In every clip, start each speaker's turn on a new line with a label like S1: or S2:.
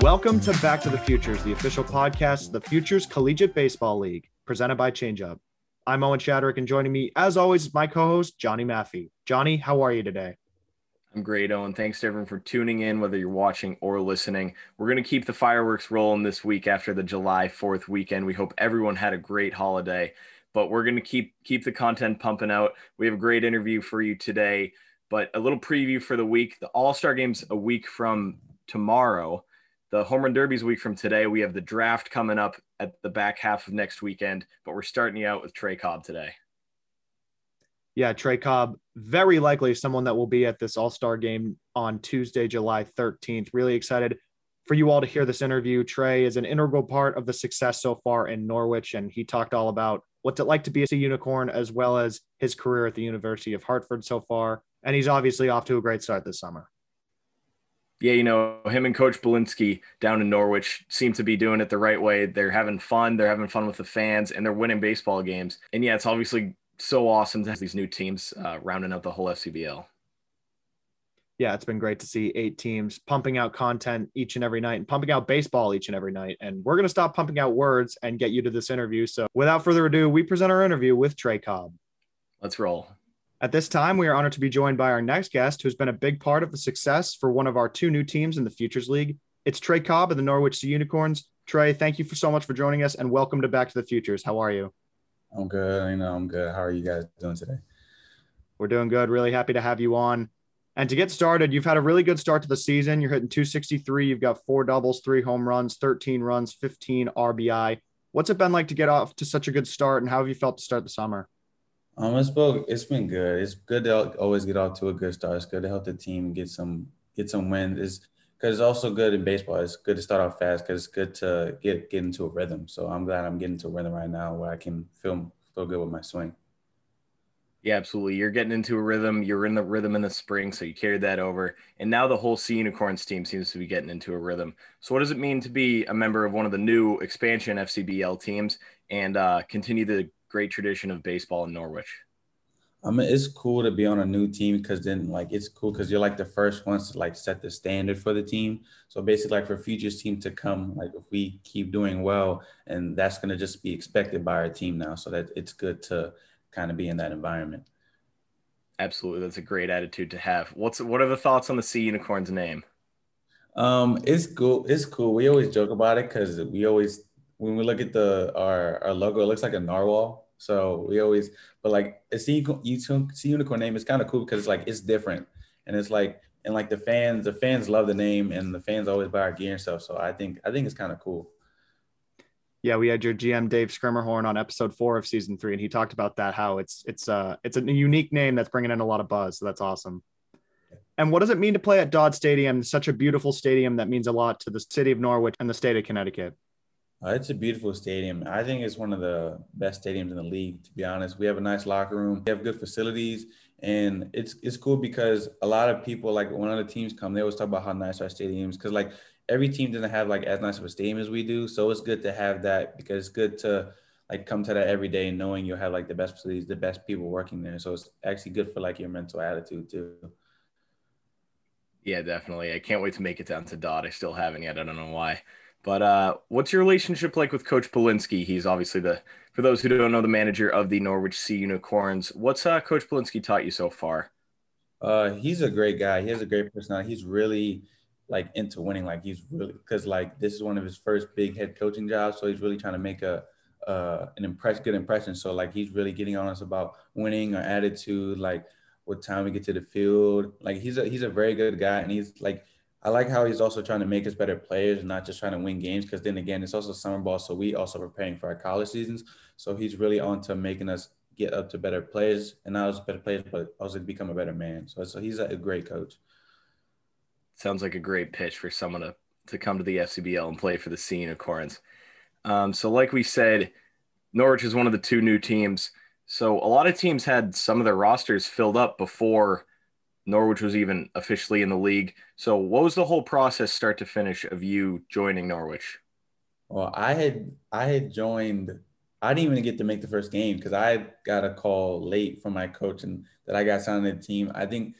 S1: Welcome to Back to the Futures, the official podcast of the Futures Collegiate Baseball League, presented by ChangeUp. I'm Owen Shadrick, and joining me, as always, is my co-host Johnny Maffey. Johnny, how are you today?
S2: I'm great, Owen. Thanks to everyone for tuning in, whether you're watching or listening. We're going to keep the fireworks rolling this week after the July 4th weekend. We hope everyone had a great holiday, but we're going to keep keep the content pumping out. We have a great interview for you today, but a little preview for the week. The All-Star game's a week from tomorrow. The home run derby's a week from today. We have the draft coming up at the back half of next weekend, but we're starting you out with Trey Cobb today
S1: yeah, Trey Cobb, very likely someone that will be at this All Star game on Tuesday, July 13th. Really excited for you all to hear this interview. Trey is an integral part of the success so far in Norwich, and he talked all about what's it like to be a unicorn as well as his career at the University of Hartford so far. And he's obviously off to a great start this summer.
S2: Yeah, you know, him and Coach Belinsky down in Norwich seem to be doing it the right way. They're having fun. They're having fun with the fans and they're winning baseball games. And yeah, it's obviously so awesome to have these new teams uh, rounding out the whole FCBL.
S1: Yeah, it's been great to see eight teams pumping out content each and every night and pumping out baseball each and every night. And we're going to stop pumping out words and get you to this interview. So without further ado, we present our interview with Trey Cobb.
S2: Let's roll.
S1: At this time, we are honored to be joined by our next guest, who's been a big part of the success for one of our two new teams in the Futures League. It's Trey Cobb of the Norwich Sea Unicorns. Trey, thank you for so much for joining us and welcome to Back to the Futures. How are you?
S3: I'm good. You know, I'm good. How are you guys doing today?
S1: We're doing good. Really happy to have you on. And to get started, you've had a really good start to the season. You're hitting 263. You've got four doubles, three home runs, 13 runs, 15 RBI. What's it been like to get off to such a good start, and how have you felt to start the summer?
S3: Um, it's been it's been good. It's good to always get off to a good start. It's good to help the team get some get some wins. It's because it's also good in baseball. It's good to start off fast because it's good to get get into a rhythm. So I'm glad I'm getting to a rhythm right now where I can feel feel good with my swing.
S2: Yeah, absolutely. You're getting into a rhythm. You're in the rhythm in the spring, so you carried that over. And now the whole Sea Unicorns team seems to be getting into a rhythm. So, what does it mean to be a member of one of the new expansion FCBL teams and uh, continue the great tradition of baseball in Norwich?
S3: I mean, it's cool to be on a new team because then, like, it's cool because you're like the first ones to like set the standard for the team. So basically, like for future team to come, like if we keep doing well, and that's gonna just be expected by our team now. So that it's good to kind of be in that environment.
S2: Absolutely, that's a great attitude to have. What's what are the thoughts on the Sea Unicorns name?
S3: Um, it's cool. It's cool. We always joke about it because we always when we look at the our our logo, it looks like a narwhal. So we always, but like it's sea unicorn name is kind of cool because it's like it's different, and it's like and like the fans, the fans love the name, and the fans always buy our gear and stuff. So I think I think it's kind of cool.
S1: Yeah, we had your GM Dave Schermerhorn on episode four of season three, and he talked about that how it's it's uh it's a unique name that's bringing in a lot of buzz. So that's awesome. And what does it mean to play at Dodd Stadium? Such a beautiful stadium that means a lot to the city of Norwich and the state of Connecticut.
S3: Uh, it's a beautiful stadium. I think it's one of the best stadiums in the league. To be honest, we have a nice locker room. We have good facilities, and it's it's cool because a lot of people like when other teams come, they always talk about how nice our stadiums. Because like every team doesn't have like as nice of a stadium as we do, so it's good to have that because it's good to like come to that every day knowing you'll have like the best facilities, the best people working there. So it's actually good for like your mental attitude too.
S2: Yeah, definitely. I can't wait to make it down to Dodd. I still haven't yet. I don't know why. But uh, what's your relationship like with Coach Belinsky? He's obviously the, for those who don't know, the manager of the Norwich Sea Unicorns. What's uh, Coach Belinsky taught you so far?
S3: Uh, he's a great guy. He has a great personality. He's really like into winning. Like he's really because like this is one of his first big head coaching jobs, so he's really trying to make a uh, an impress good impression. So like he's really getting on us about winning or attitude, like what time we get to the field. Like he's a he's a very good guy, and he's like I like how he's also trying to make us better players, not just trying to win games. Because then again, it's also summer ball, so we also preparing for our college seasons. So he's really on to making us get up to better players, and not just better players, but also become a better man. So, so he's a great coach.
S2: Sounds like a great pitch for someone to to come to the FCBL and play for the Sea Unicorns. Um, so, like we said, Norwich is one of the two new teams. So a lot of teams had some of their rosters filled up before Norwich was even officially in the league. So, what was the whole process, start to finish, of you joining Norwich?
S3: Well, I had I had joined. I didn't even get to make the first game because I got a call late from my coach and that I got signed to the team. I think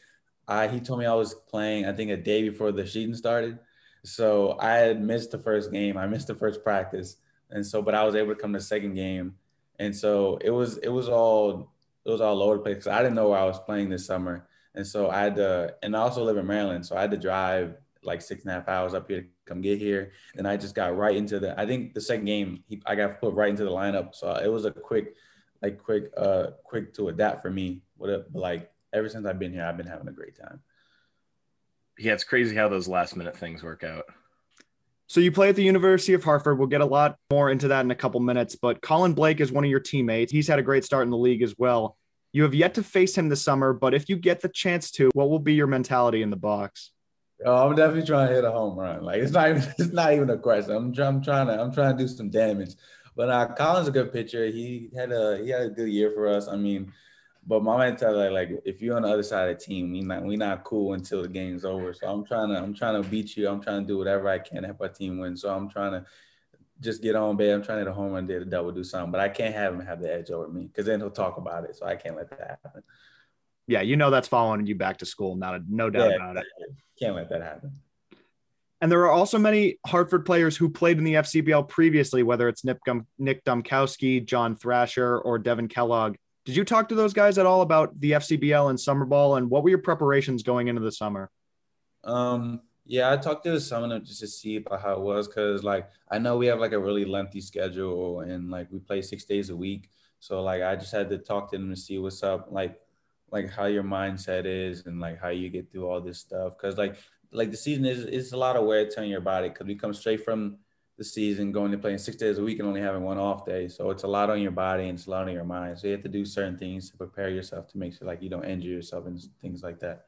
S3: I he told me I was playing. I think a day before the season started. So I had missed the first game. I missed the first practice, and so but I was able to come to the second game, and so it was it was all it was all over the place. Because I didn't know where I was playing this summer, and so I had to. And I also live in Maryland, so I had to drive like six and a half hours up here to come get here. And I just got right into the. I think the second game, he, I got put right into the lineup, so it was a quick, like quick, uh, quick to adapt for me. But like ever since I've been here, I've been having a great time
S2: yeah, it's crazy how those last minute things work out.
S1: So you play at the University of Hartford. We'll get a lot more into that in a couple minutes, but Colin Blake is one of your teammates. He's had a great start in the league as well. You have yet to face him this summer, but if you get the chance to, what will be your mentality in the box?
S3: Oh, I'm definitely trying to hit a home run. Like it's not even it's not even a question. I'm, I'm trying to I'm trying to do some damage. But uh, Colin's a good pitcher. He had a he had a good year for us. I mean, but my mentality, like, if you're on the other side of the team, we not we not cool until the game's over. So I'm trying to I'm trying to beat you. I'm trying to do whatever I can to help our team win. So I'm trying to just get on babe. I'm trying to hit a home run, did a double, do something. But I can't have him have the edge over me because then he'll talk about it. So I can't let that happen.
S1: Yeah, you know that's following you back to school. Not a no doubt yeah, about it.
S3: Can't let that happen.
S1: And there are also many Hartford players who played in the FCBL previously, whether it's Nick, Nick Dumkowski, John Thrasher, or Devin Kellogg. Did you talk to those guys at all about the FCBL and summer ball, and what were your preparations going into the summer?
S3: Um, yeah, I talked to some of them just to see about how it was, cause like I know we have like a really lengthy schedule, and like we play six days a week, so like I just had to talk to them to see what's up, like like how your mindset is, and like how you get through all this stuff, cause like like the season is it's a lot of wear on your body, cause we come straight from the season, going to playing six days a week and only having one off day. So it's a lot on your body and it's a lot on your mind. So you have to do certain things to prepare yourself to make sure like you don't injure yourself and things like that.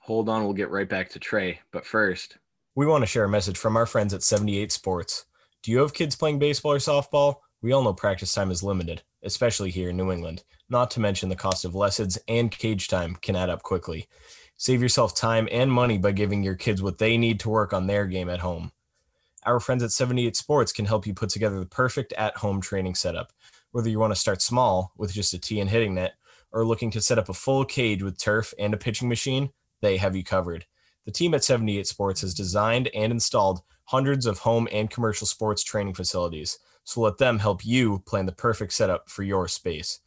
S2: Hold on, we'll get right back to Trey. But first,
S4: we want to share a message from our friends at 78 Sports. Do you have kids playing baseball or softball? We all know practice time is limited, especially here in New England. Not to mention the cost of lessons and cage time can add up quickly. Save yourself time and money by giving your kids what they need to work on their game at home. Our friends at 78 Sports can help you put together the perfect at home training setup. Whether you want to start small with just a tee and hitting net or looking to set up a full cage with turf and a pitching machine, they have you covered. The team at 78 Sports has designed and installed hundreds of home and commercial sports training facilities, so let them help you plan the perfect setup for your space.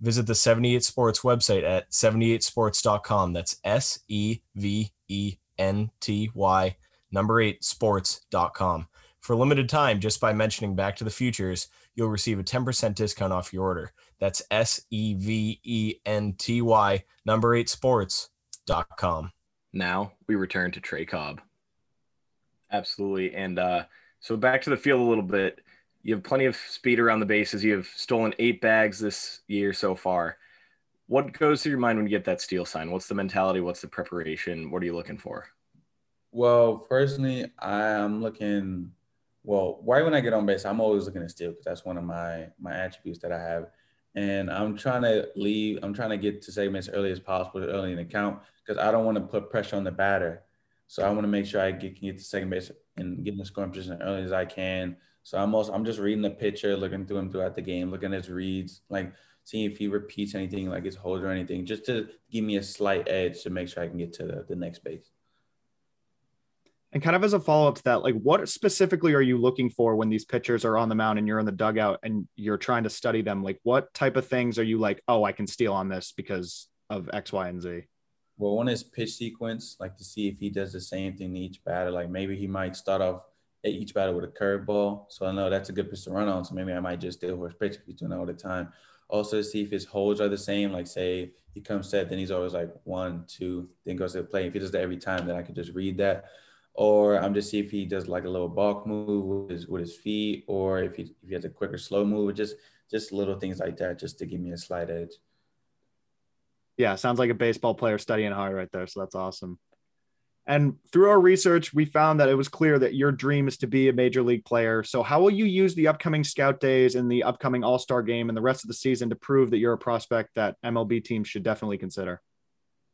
S4: Visit the 78 Sports website at 78sports.com. That's S E V E N T Y number eight sports.com. For a limited time, just by mentioning Back to the Futures, you'll receive a 10% discount off your order. That's S E V E N T Y, number eight sports.com.
S2: Now we return to Trey Cobb. Absolutely. And uh, so back to the field a little bit. You have plenty of speed around the bases. You have stolen eight bags this year so far. What goes through your mind when you get that steal sign? What's the mentality? What's the preparation? What are you looking for?
S3: Well, personally, I'm looking. Well, right when I get on base, I'm always looking to steal because that's one of my my attributes that I have, and I'm trying to leave. I'm trying to get to segments early as possible, early in the count, because I don't want to put pressure on the batter. So I want to make sure I get, can get to second base and get in the scoring position early as I can. So I'm also I'm just reading the pitcher, looking through him throughout the game, looking at his reads, like seeing if he repeats anything, like his holds or anything, just to give me a slight edge to make sure I can get to the, the next base.
S1: And kind of as a follow up to that, like what specifically are you looking for when these pitchers are on the mound and you're in the dugout and you're trying to study them? Like what type of things are you like, oh, I can steal on this because of X, Y, and Z?
S3: Well, one is pitch sequence, like to see if he does the same thing each batter. Like maybe he might start off at each batter with a curveball. So I know that's a good pitch to run on. So maybe I might just steal his pitch if he's doing that all the time. Also to see if his holds are the same. Like say he comes set, then he's always like one, two, then goes to the play. If he does that every time, then I could just read that or I'm just see if he does like a little balk move with his, with his feet, or if he if he has a quicker slow move, just just little things like that, just to give me a slight edge.
S1: Yeah, sounds like a baseball player studying hard right there. So that's awesome. And through our research, we found that it was clear that your dream is to be a major league player. So, how will you use the upcoming scout days and the upcoming All Star game and the rest of the season to prove that you're a prospect that MLB teams should definitely consider?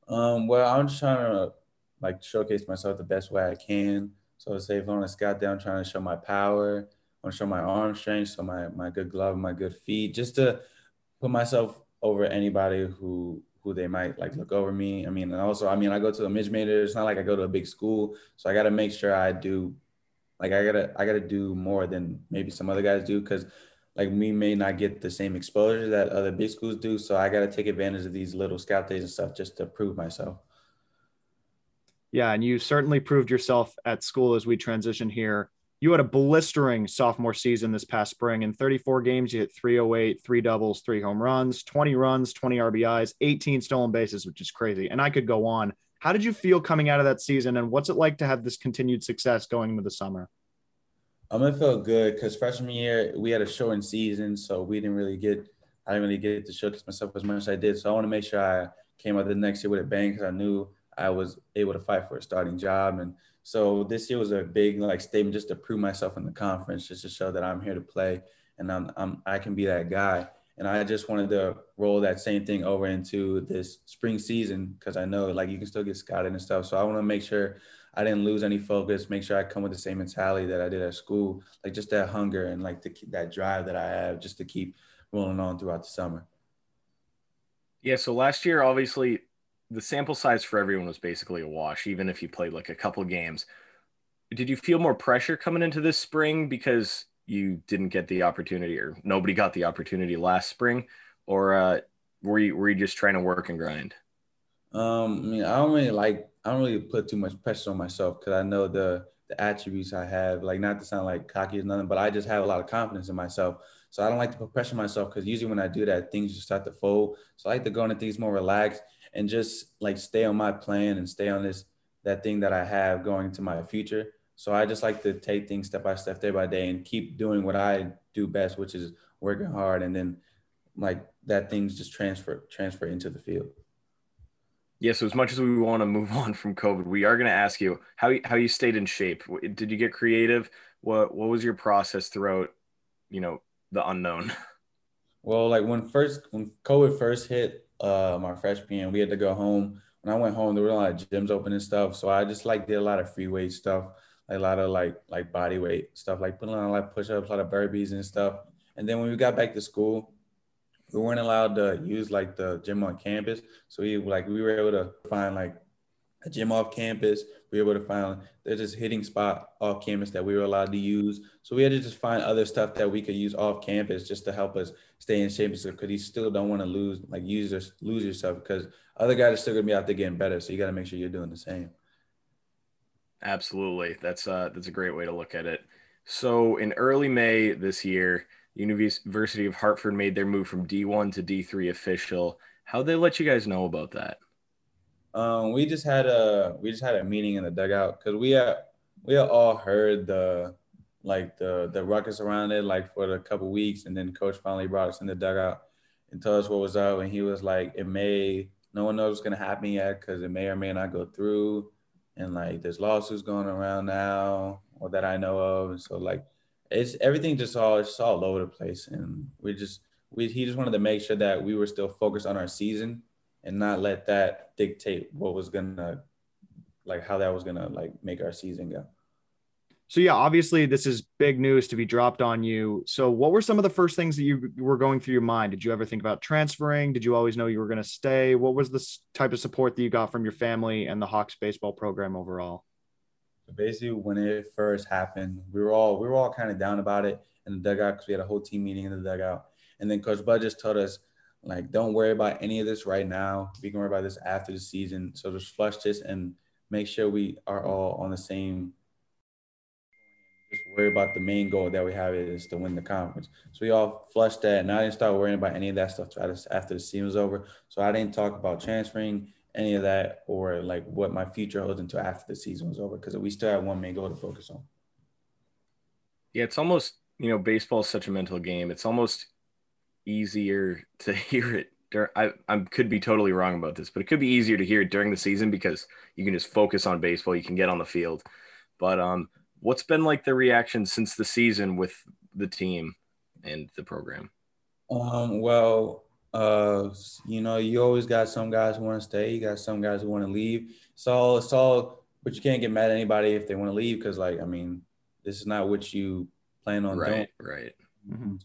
S3: Um, well, I'm just trying to like showcase myself the best way I can. So say if I'm on a scout I'm trying to show my power, I want to show my arm strength, so my my good glove, my good feet, just to put myself over anybody who who they might like look over me. I mean, and also, I mean, I go to a mid-major. It's not like I go to a big school, so I got to make sure I do, like, I gotta, I gotta do more than maybe some other guys do, because like we may not get the same exposure that other big schools do. So I got to take advantage of these little scout days and stuff just to prove myself.
S1: Yeah, and you certainly proved yourself at school as we transition here. You had a blistering sophomore season this past spring. In 34 games, you hit 308, three doubles, three home runs, 20 runs, 20 RBIs, 18 stolen bases, which is crazy. And I could go on. How did you feel coming out of that season? And what's it like to have this continued success going into the summer?
S3: I'm um, it felt good because freshman year we had a shortened season, so we didn't really get I didn't really get to showcase myself as much as I did. So I want to make sure I came out the next year with a bang because I knew I was able to fight for a starting job. And so this year was a big like statement just to prove myself in the conference, just to show that I'm here to play and I'm, I'm I can be that guy. And I just wanted to roll that same thing over into this spring season because I know like you can still get scouted and stuff. So I want to make sure I didn't lose any focus. Make sure I come with the same mentality that I did at school, like just that hunger and like the, that drive that I have, just to keep rolling on throughout the summer.
S2: Yeah. So last year, obviously, the sample size for everyone was basically a wash, even if you played like a couple games. Did you feel more pressure coming into this spring because you didn't get the opportunity, or nobody got the opportunity last spring, or uh, were you were you just trying to work and grind?
S3: Um, I mean, I don't really like I don't really put too much pressure on myself because I know the the attributes I have. Like not to sound like cocky or nothing, but I just have a lot of confidence in myself. So I don't like to put pressure on myself because usually when I do that, things just start to fold. So I like to go into things more relaxed and just like stay on my plan and stay on this that thing that I have going into my future. So I just like to take things step by step, day by day, and keep doing what I do best, which is working hard, and then like that things just transfer transfer into the field.
S2: Yeah, so as much as we want to move on from COVID, we are going to ask you how how you stayed in shape. Did you get creative? What what was your process throughout, you know, the unknown?
S3: Well, like when first when COVID first hit uh, my freshman year, we had to go home. When I went home, there were a lot of gyms open and stuff, so I just like did a lot of free weight stuff, like a lot of like like body weight stuff, like putting on like push ups, a lot of burpees and stuff. And then when we got back to school, we weren't allowed to use like the gym on campus. So we like we were able to find like a gym off campus. We were able to find there's this hitting spot off campus that we were allowed to use. So we had to just find other stuff that we could use off campus just to help us stay in shape. Because you still don't want to lose like use lose yourself because other guys are still gonna be out there getting better. So you got to make sure you're doing the same.
S2: Absolutely, that's uh that's a great way to look at it. So in early May this year University of Hartford made their move from D1 to D3 official. How'd they let you guys know about that?
S3: Um, we just had a we just had a meeting in the dugout because we had we had all heard the like the the ruckus around it like for a couple weeks, and then coach finally brought us in the dugout and told us what was up, and he was like, "It may no one knows what's gonna happen yet because it may or may not go through, and like there's lawsuits going around now or that I know of, and so like it's everything just all it's all over the place, and we just we he just wanted to make sure that we were still focused on our season and not let that dictate what was gonna like how that was gonna like make our season go.
S1: So yeah, obviously this is big news to be dropped on you. So what were some of the first things that you were going through your mind? Did you ever think about transferring? Did you always know you were going to stay? What was the type of support that you got from your family and the Hawks baseball program overall?
S3: basically when it first happened, we were all we were all kind of down about it in the dugout because we had a whole team meeting in the dugout. And then Coach Blood just told us, like, don't worry about any of this right now. We can worry about this after the season. So just flush this and make sure we are all on the same. Worry about the main goal that we have is to win the conference. So we all flushed that, and I didn't start worrying about any of that stuff after the season was over. So I didn't talk about transferring any of that or like what my future holds until after the season was over because we still had one main goal to focus on.
S2: Yeah, it's almost you know baseball is such a mental game. It's almost easier to hear it. I I could be totally wrong about this, but it could be easier to hear it during the season because you can just focus on baseball. You can get on the field. But um, what's been like the reaction since the season with the team and the program?
S3: Um, well, uh, you know, you always got some guys who want to stay. You got some guys who want to leave. It's all, it's all, but you can't get mad at anybody if they want to leave because, like, I mean, this is not what you plan on
S2: right,
S3: doing.
S2: Right,
S3: mm-hmm.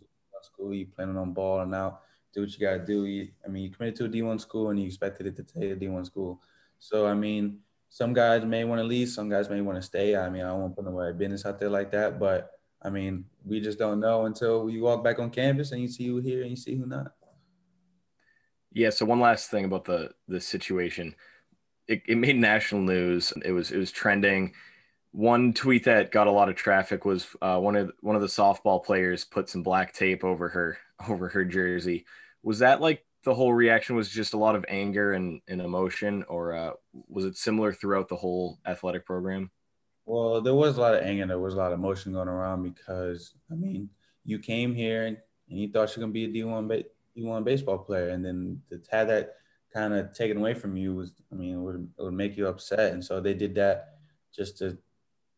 S3: School, you planning on balling out, do what you got to do. You, I mean, you committed to a D1 school and you expected it to stay a D1 school. So, I mean, some guys may want to leave, some guys may want to stay. I mean, I won't put no business out there like that, but I mean, we just don't know until we walk back on campus and you see who here and you see who not.
S2: Yeah. So one last thing about the the situation, it, it made national news. It was it was trending. One tweet that got a lot of traffic was uh, one of one of the softball players put some black tape over her over her jersey. Was that like the whole reaction was just a lot of anger and, and emotion, or uh, was it similar throughout the whole athletic program?
S3: Well, there was a lot of anger. There was a lot of emotion going around because I mean, you came here and you thought you're gonna be a D1 ba- D1 baseball player, and then to have that kind of taken away from you was, I mean, it would, it would make you upset. And so they did that just to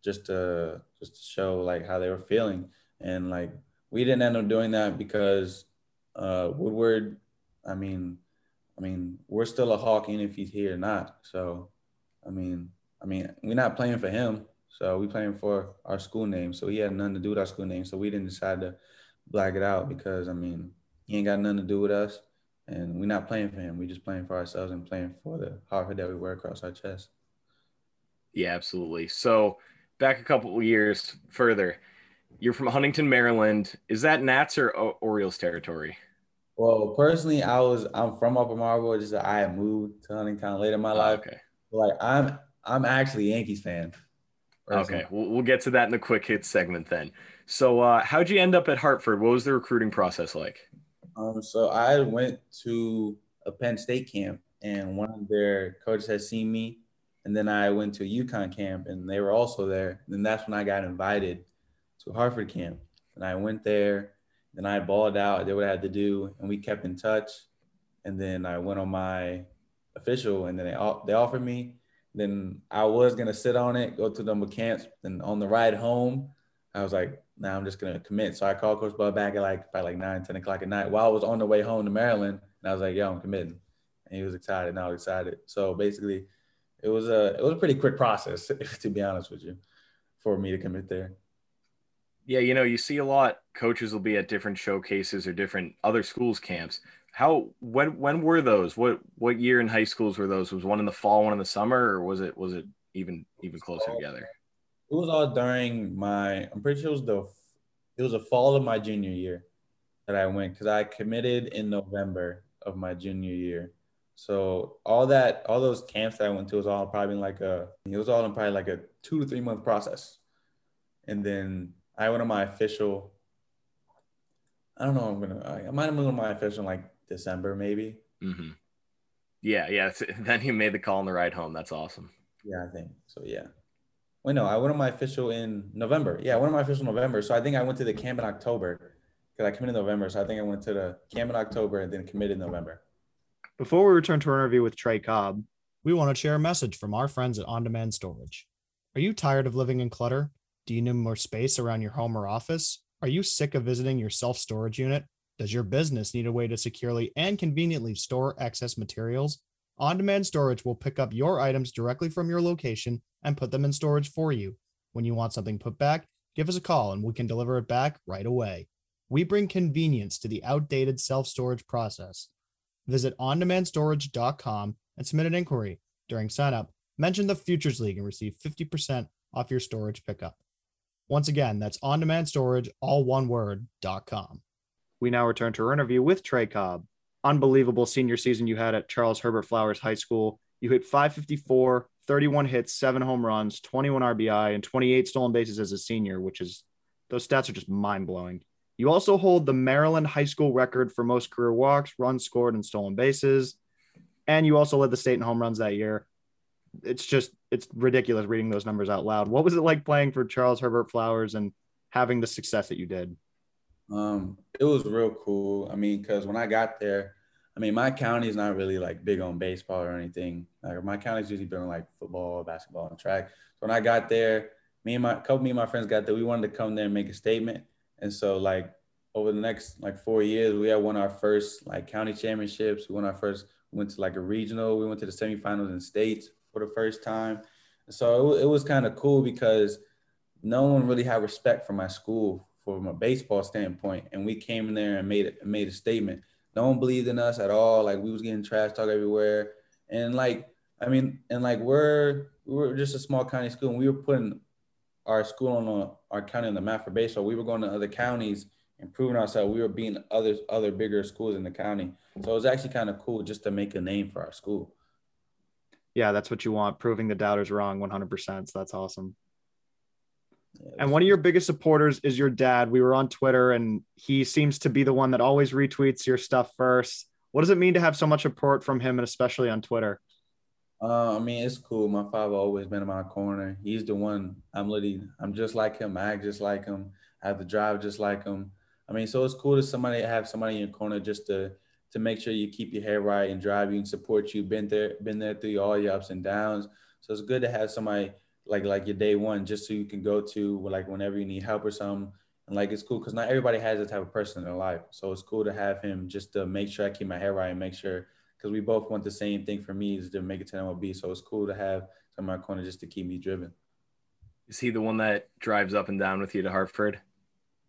S3: just to just to show like how they were feeling, and like we didn't end up doing that because uh, Woodward. I mean, I mean, we're still a Hawk, even if he's here or not. So, I mean, I mean, we're not playing for him. So we playing for our school name. So he had nothing to do with our school name. So we didn't decide to black it out because I mean he ain't got nothing to do with us, and we're not playing for him. We're just playing for ourselves and playing for the Hartford that we wear across our chest.
S2: Yeah, absolutely. So back a couple of years further, you're from Huntington, Maryland. Is that Nats or o- Orioles territory?
S3: Well, personally, I was I'm from Upper Marlboro. Just I had moved to Huntington later in my oh, life. Okay. Like I'm I'm actually a Yankees fan.
S2: Okay, we'll, we'll get to that in the quick hits segment then. So, uh, how'd you end up at Hartford? What was the recruiting process like?
S3: Um, so I went to a Penn State camp, and one of their coaches had seen me, and then I went to a UConn camp, and they were also there. And then that's when I got invited to Hartford camp, and I went there. Then I balled out, did what I had to do, and we kept in touch. And then I went on my official, and then they they offered me then I was gonna sit on it, go to the camps. and on the ride home, I was like, "Now nah, I'm just gonna commit." So I called Coach Blood back at like by like nine, 10 o'clock at night while I was on the way home to Maryland, and I was like, "Yo, I'm committing," and he was excited. And I was excited. So basically, it was a it was a pretty quick process, to be honest with you, for me to commit there.
S2: Yeah, you know, you see a lot. Coaches will be at different showcases or different other schools' camps how when when were those? What what year in high schools were those? Was one in the fall, one in the summer, or was it was it even even closer together?
S3: It was all during my. I'm pretty sure it was the it was the fall of my junior year that I went because I committed in November of my junior year. So all that, all those camps that I went to was all probably like a, it was all in probably like a two to three month process. And then I went on my official, I don't know, I'm gonna, I might have been on my official in like December, maybe.
S2: Mm-hmm. Yeah, yeah. Then he made the call on the ride home. That's awesome.
S3: Yeah, I think so. Yeah. Wait, no, I went on my official in November. Yeah, I went on my official November. So I think I went to the camp in October because I committed in November. So I think I went to the camp in October and then committed in November.
S1: Before we return to our interview with Trey Cobb, we want to share a message from our friends at On Demand Storage. Are you tired of living in clutter? Do you need more space around your home or office? Are you sick of visiting your self storage unit? Does your business need a way to securely and conveniently store excess materials? On demand storage will pick up your items directly from your location and put them in storage for you. When you want something put back, give us a call and we can deliver it back right away. We bring convenience to the outdated self storage process. Visit ondemandstorage.com and submit an inquiry. During signup, mention the Futures League and receive 50% off your storage pickup. Once again, that's on demand storage, all one word.com we now return to our interview with Trey Cobb. Unbelievable senior season you had at Charles Herbert Flowers High School. You hit 554, 31 hits, seven home runs, 21 RBI, and 28 stolen bases as a senior, which is those stats are just mind blowing. You also hold the Maryland high school record for most career walks, runs scored, and stolen bases. And you also led the state in home runs that year. It's just, it's ridiculous reading those numbers out loud. What was it like playing for Charles Herbert Flowers and having the success that you did?
S3: Um, it was real cool. I mean, because when I got there, I mean, my county is not really like big on baseball or anything. Like my county's usually been on like football, basketball, and track. So when I got there, me and my couple me and my friends got there. We wanted to come there and make a statement. And so like over the next like four years, we had won our first like county championships. We won our first. We went to like a regional. We went to the semifinals in states for the first time. So it, it was kind of cool because no one really had respect for my school from a baseball standpoint, and we came in there and made it made a statement. no one believed in us at all. Like we was getting trash talk everywhere. And like, I mean, and like we're we were just a small county school and we were putting our school on a, our county on the map for baseball. We were going to other counties improving ourselves. We were being other other bigger schools in the county. So it was actually kind of cool just to make a name for our school.
S1: Yeah, that's what you want, proving the doubters wrong 100%. So that's awesome. Yeah, and one of your biggest supporters is your dad. We were on Twitter and he seems to be the one that always retweets your stuff first. What does it mean to have so much support from him and especially on Twitter?
S3: Uh, I mean, it's cool. My father always been in my corner. He's the one. I'm literally, I'm just like him. I act just like him. I have to drive just like him. I mean, so it's cool to somebody have somebody in your corner just to to make sure you keep your head right and drive you and support you. Been there, been there through all your ups and downs. So it's good to have somebody like like your day one, just so you can go to like whenever you need help or something. And like it's cool because not everybody has that type of person in their life. So it's cool to have him just to make sure I keep my head right and make sure because we both want the same thing for me is to make it to MLB. So it's cool to have some my corner just to keep me driven.
S2: Is he the one that drives up and down with you to Hartford?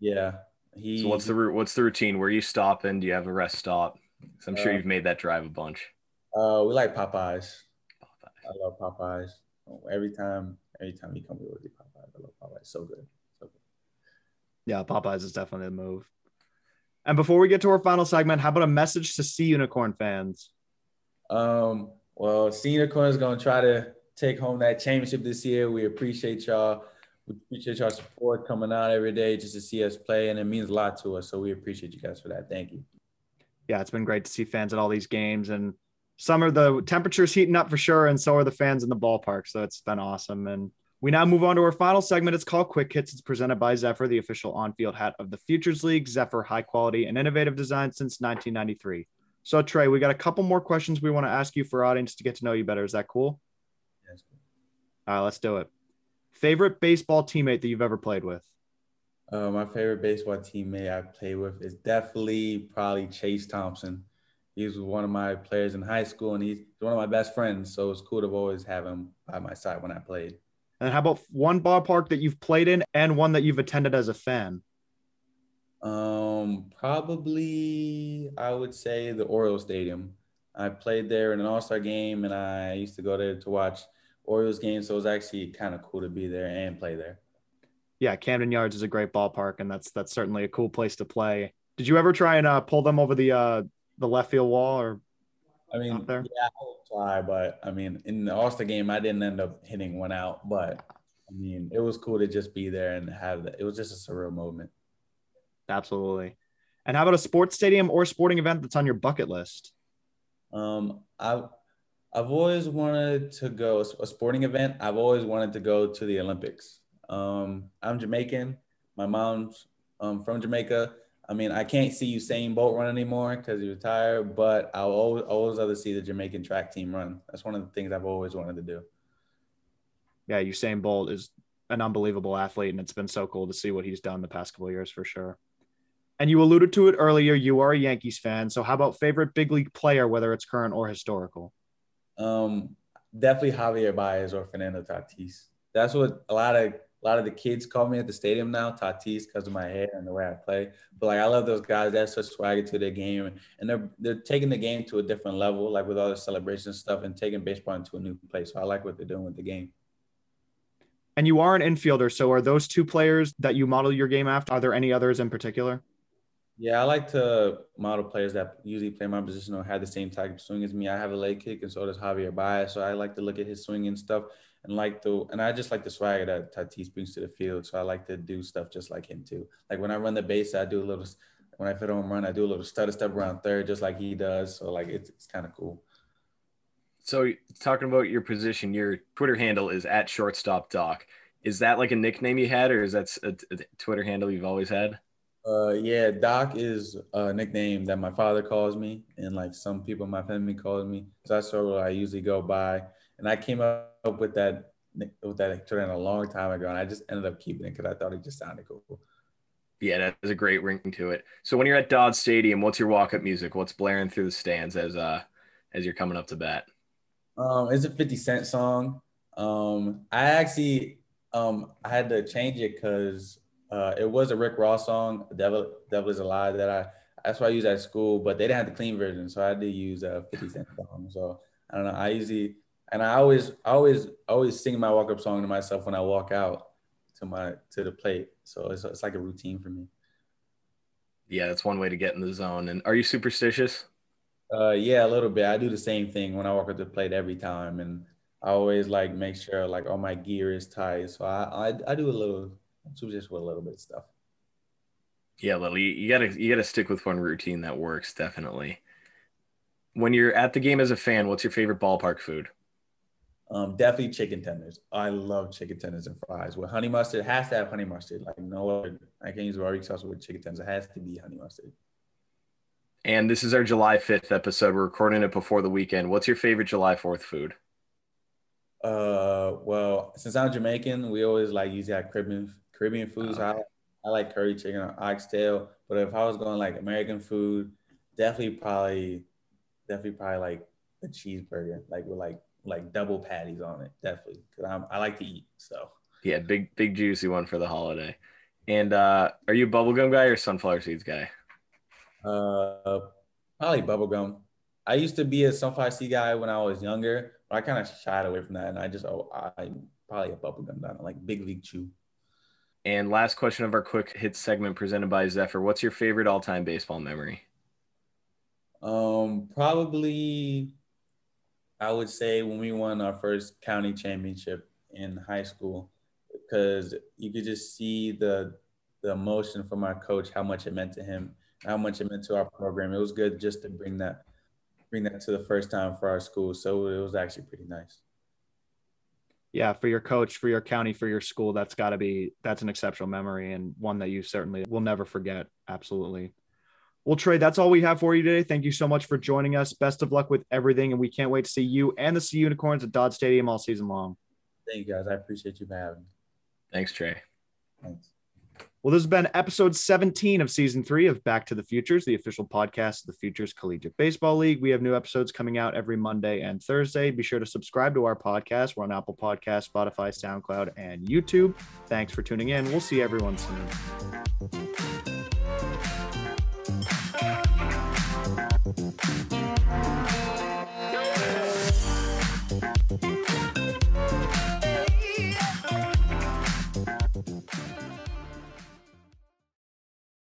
S3: Yeah.
S2: He, so what's the what's the routine? Where are you stopping? do you have a rest stop? I'm sure uh, you've made that drive a bunch.
S3: Uh, we like Popeyes. Popeyes. I love Popeyes. Every time, every time he comes, we get Popeyes. I love Popeyes. So good. So good.
S1: Yeah, Popeyes is definitely the move. And before we get to our final segment, how about a message to Sea Unicorn fans?
S3: Um, well, Sea Unicorn is going to try to take home that championship this year. We appreciate y'all. We appreciate y'all support coming out every day just to see us play, and it means a lot to us. So we appreciate you guys for that. Thank you
S1: yeah, it's been great to see fans at all these games. And summer, the temperature's heating up for sure. And so are the fans in the ballpark. So it's been awesome. And we now move on to our final segment. It's called Quick Hits. It's presented by Zephyr, the official on field hat of the Futures League. Zephyr, high quality and innovative design since 1993. So, Trey, we got a couple more questions we want to ask you for audience to get to know you better. Is that cool? Yes. All right, let's do it. Favorite baseball teammate that you've ever played with?
S3: Uh, my favorite baseball teammate I played with is definitely probably Chase Thompson. He was one of my players in high school, and he's one of my best friends. So it's cool to always have him by my side when I played.
S1: And how about one ballpark that you've played in and one that you've attended as a fan?
S3: Um, probably I would say the Orioles Stadium. I played there in an All Star game, and I used to go there to watch Orioles games. So it was actually kind of cool to be there and play there
S1: yeah, Camden Yards is a great ballpark, and that's that's certainly a cool place to play. Did you ever try and uh, pull them over the uh, the left field wall or?
S3: I mean, there? yeah, I try, but I mean, in the All-Star game, I didn't end up hitting one out, but I mean, it was cool to just be there and have that. It was just a surreal moment.
S1: Absolutely. And how about a sports stadium or sporting event that's on your bucket list?
S3: Um, I've I've always wanted to go a sporting event. I've always wanted to go to the Olympics. Um, I'm Jamaican. My mom's um, from Jamaica. I mean, I can't see Usain Bolt run anymore because he retired, but I'll always, always love to see the Jamaican track team run. That's one of the things I've always wanted to do.
S1: Yeah, Usain Bolt is an unbelievable athlete, and it's been so cool to see what he's done the past couple years for sure. And you alluded to it earlier. You are a Yankees fan, so how about favorite big league player, whether it's current or historical?
S3: Um, definitely Javier Baez or Fernando Tatis. That's what a lot of a lot of the kids call me at the stadium now, Tatis, because of my hair and the way I play. But like I love those guys. They have such swagger to their game, and they're they're taking the game to a different level, like with all the celebration stuff, and taking baseball into a new place. So I like what they're doing with the game.
S1: And you are an infielder, so are those two players that you model your game after? Are there any others in particular?
S3: Yeah, I like to model players that usually play my position or have the same type of swing as me. I have a leg kick, and so does Javier Baez. So I like to look at his swing and stuff and like the and I just like the swagger that Tatis brings to the field. So I like to do stuff just like him too. Like when I run the base, I do a little. When I fit home run, I do a little stutter step around third, just like he does. So like it's it's kind of cool.
S2: So talking about your position, your Twitter handle is at shortstop doc. Is that like a nickname you had, or is that a, a Twitter handle you've always had?
S3: Uh, yeah, Doc is a nickname that my father calls me, and like some people in my family calls me. So that's what I usually go by. And I came up up with that with that trend a long time ago, and I just ended up keeping it because I thought it just sounded cool.
S2: Yeah, that has a great ring to it. So when you're at Dodd Stadium, what's your walk-up music? What's blaring through the stands as uh as you're coming up to bat?
S3: Um, it's a 50 Cent song. Um, I actually um I had to change it because uh, it was a Rick Ross song, "Devil Devil Is a Lie," that I that's what I use at school, but they didn't have the clean version, so I had to use a 50 Cent song. So I don't know. I usually and I always, always, always sing my walk up song to myself when I walk out to my to the plate. So it's it's like a routine for me.
S2: Yeah, that's one way to get in the zone. And are you superstitious?
S3: Uh, yeah, a little bit. I do the same thing when I walk up the plate every time, and I always like make sure like all my gear is tight. So I I, I do a little superstitious with a little bit of stuff.
S2: Yeah, Lily, you gotta you gotta stick with one routine that works definitely. When you're at the game as a fan, what's your favorite ballpark food?
S3: Um, definitely chicken tenders. I love chicken tenders and fries with honey mustard. It has to have honey mustard. Like no other. I can't use barbecue sauce with chicken tenders. It has to be honey mustard.
S2: And this is our July 5th episode. We're recording it before the weekend. What's your favorite July 4th food?
S3: Uh, well, since I'm Jamaican, we always like use that Caribbean Caribbean foods. I, I like curry chicken or oxtail. But if I was going like American food, definitely probably definitely probably like a cheeseburger, like with like like double patties on it, definitely. Cause I like to eat. So
S2: yeah, big big juicy one for the holiday. And uh are you a bubblegum guy or sunflower seeds guy?
S3: Uh probably bubblegum. I used to be a sunflower seed guy when I was younger, but I kind of shied away from that. And I just oh I'm probably a bubblegum guy, like big league chew.
S2: And last question of our quick hit segment presented by Zephyr. What's your favorite all-time baseball memory?
S3: Um, probably I would say when we won our first county championship in high school, because you could just see the the emotion from our coach, how much it meant to him, how much it meant to our program. It was good just to bring that bring that to the first time for our school. So it was actually pretty nice.
S1: Yeah, for your coach, for your county, for your school, that's got to be that's an exceptional memory and one that you certainly will never forget. Absolutely. Well, Trey, that's all we have for you today. Thank you so much for joining us. Best of luck with everything, and we can't wait to see you and the Sea Unicorns at Dodd Stadium all season long.
S3: Thank you, guys. I appreciate you for having me.
S2: Thanks, Trey.
S3: Thanks.
S1: Well, this has been episode 17 of season three of Back to the Futures, the official podcast of the Futures Collegiate Baseball League. We have new episodes coming out every Monday and Thursday. Be sure to subscribe to our podcast. We're on Apple Podcast, Spotify, SoundCloud, and YouTube. Thanks for tuning in. We'll see everyone soon. You.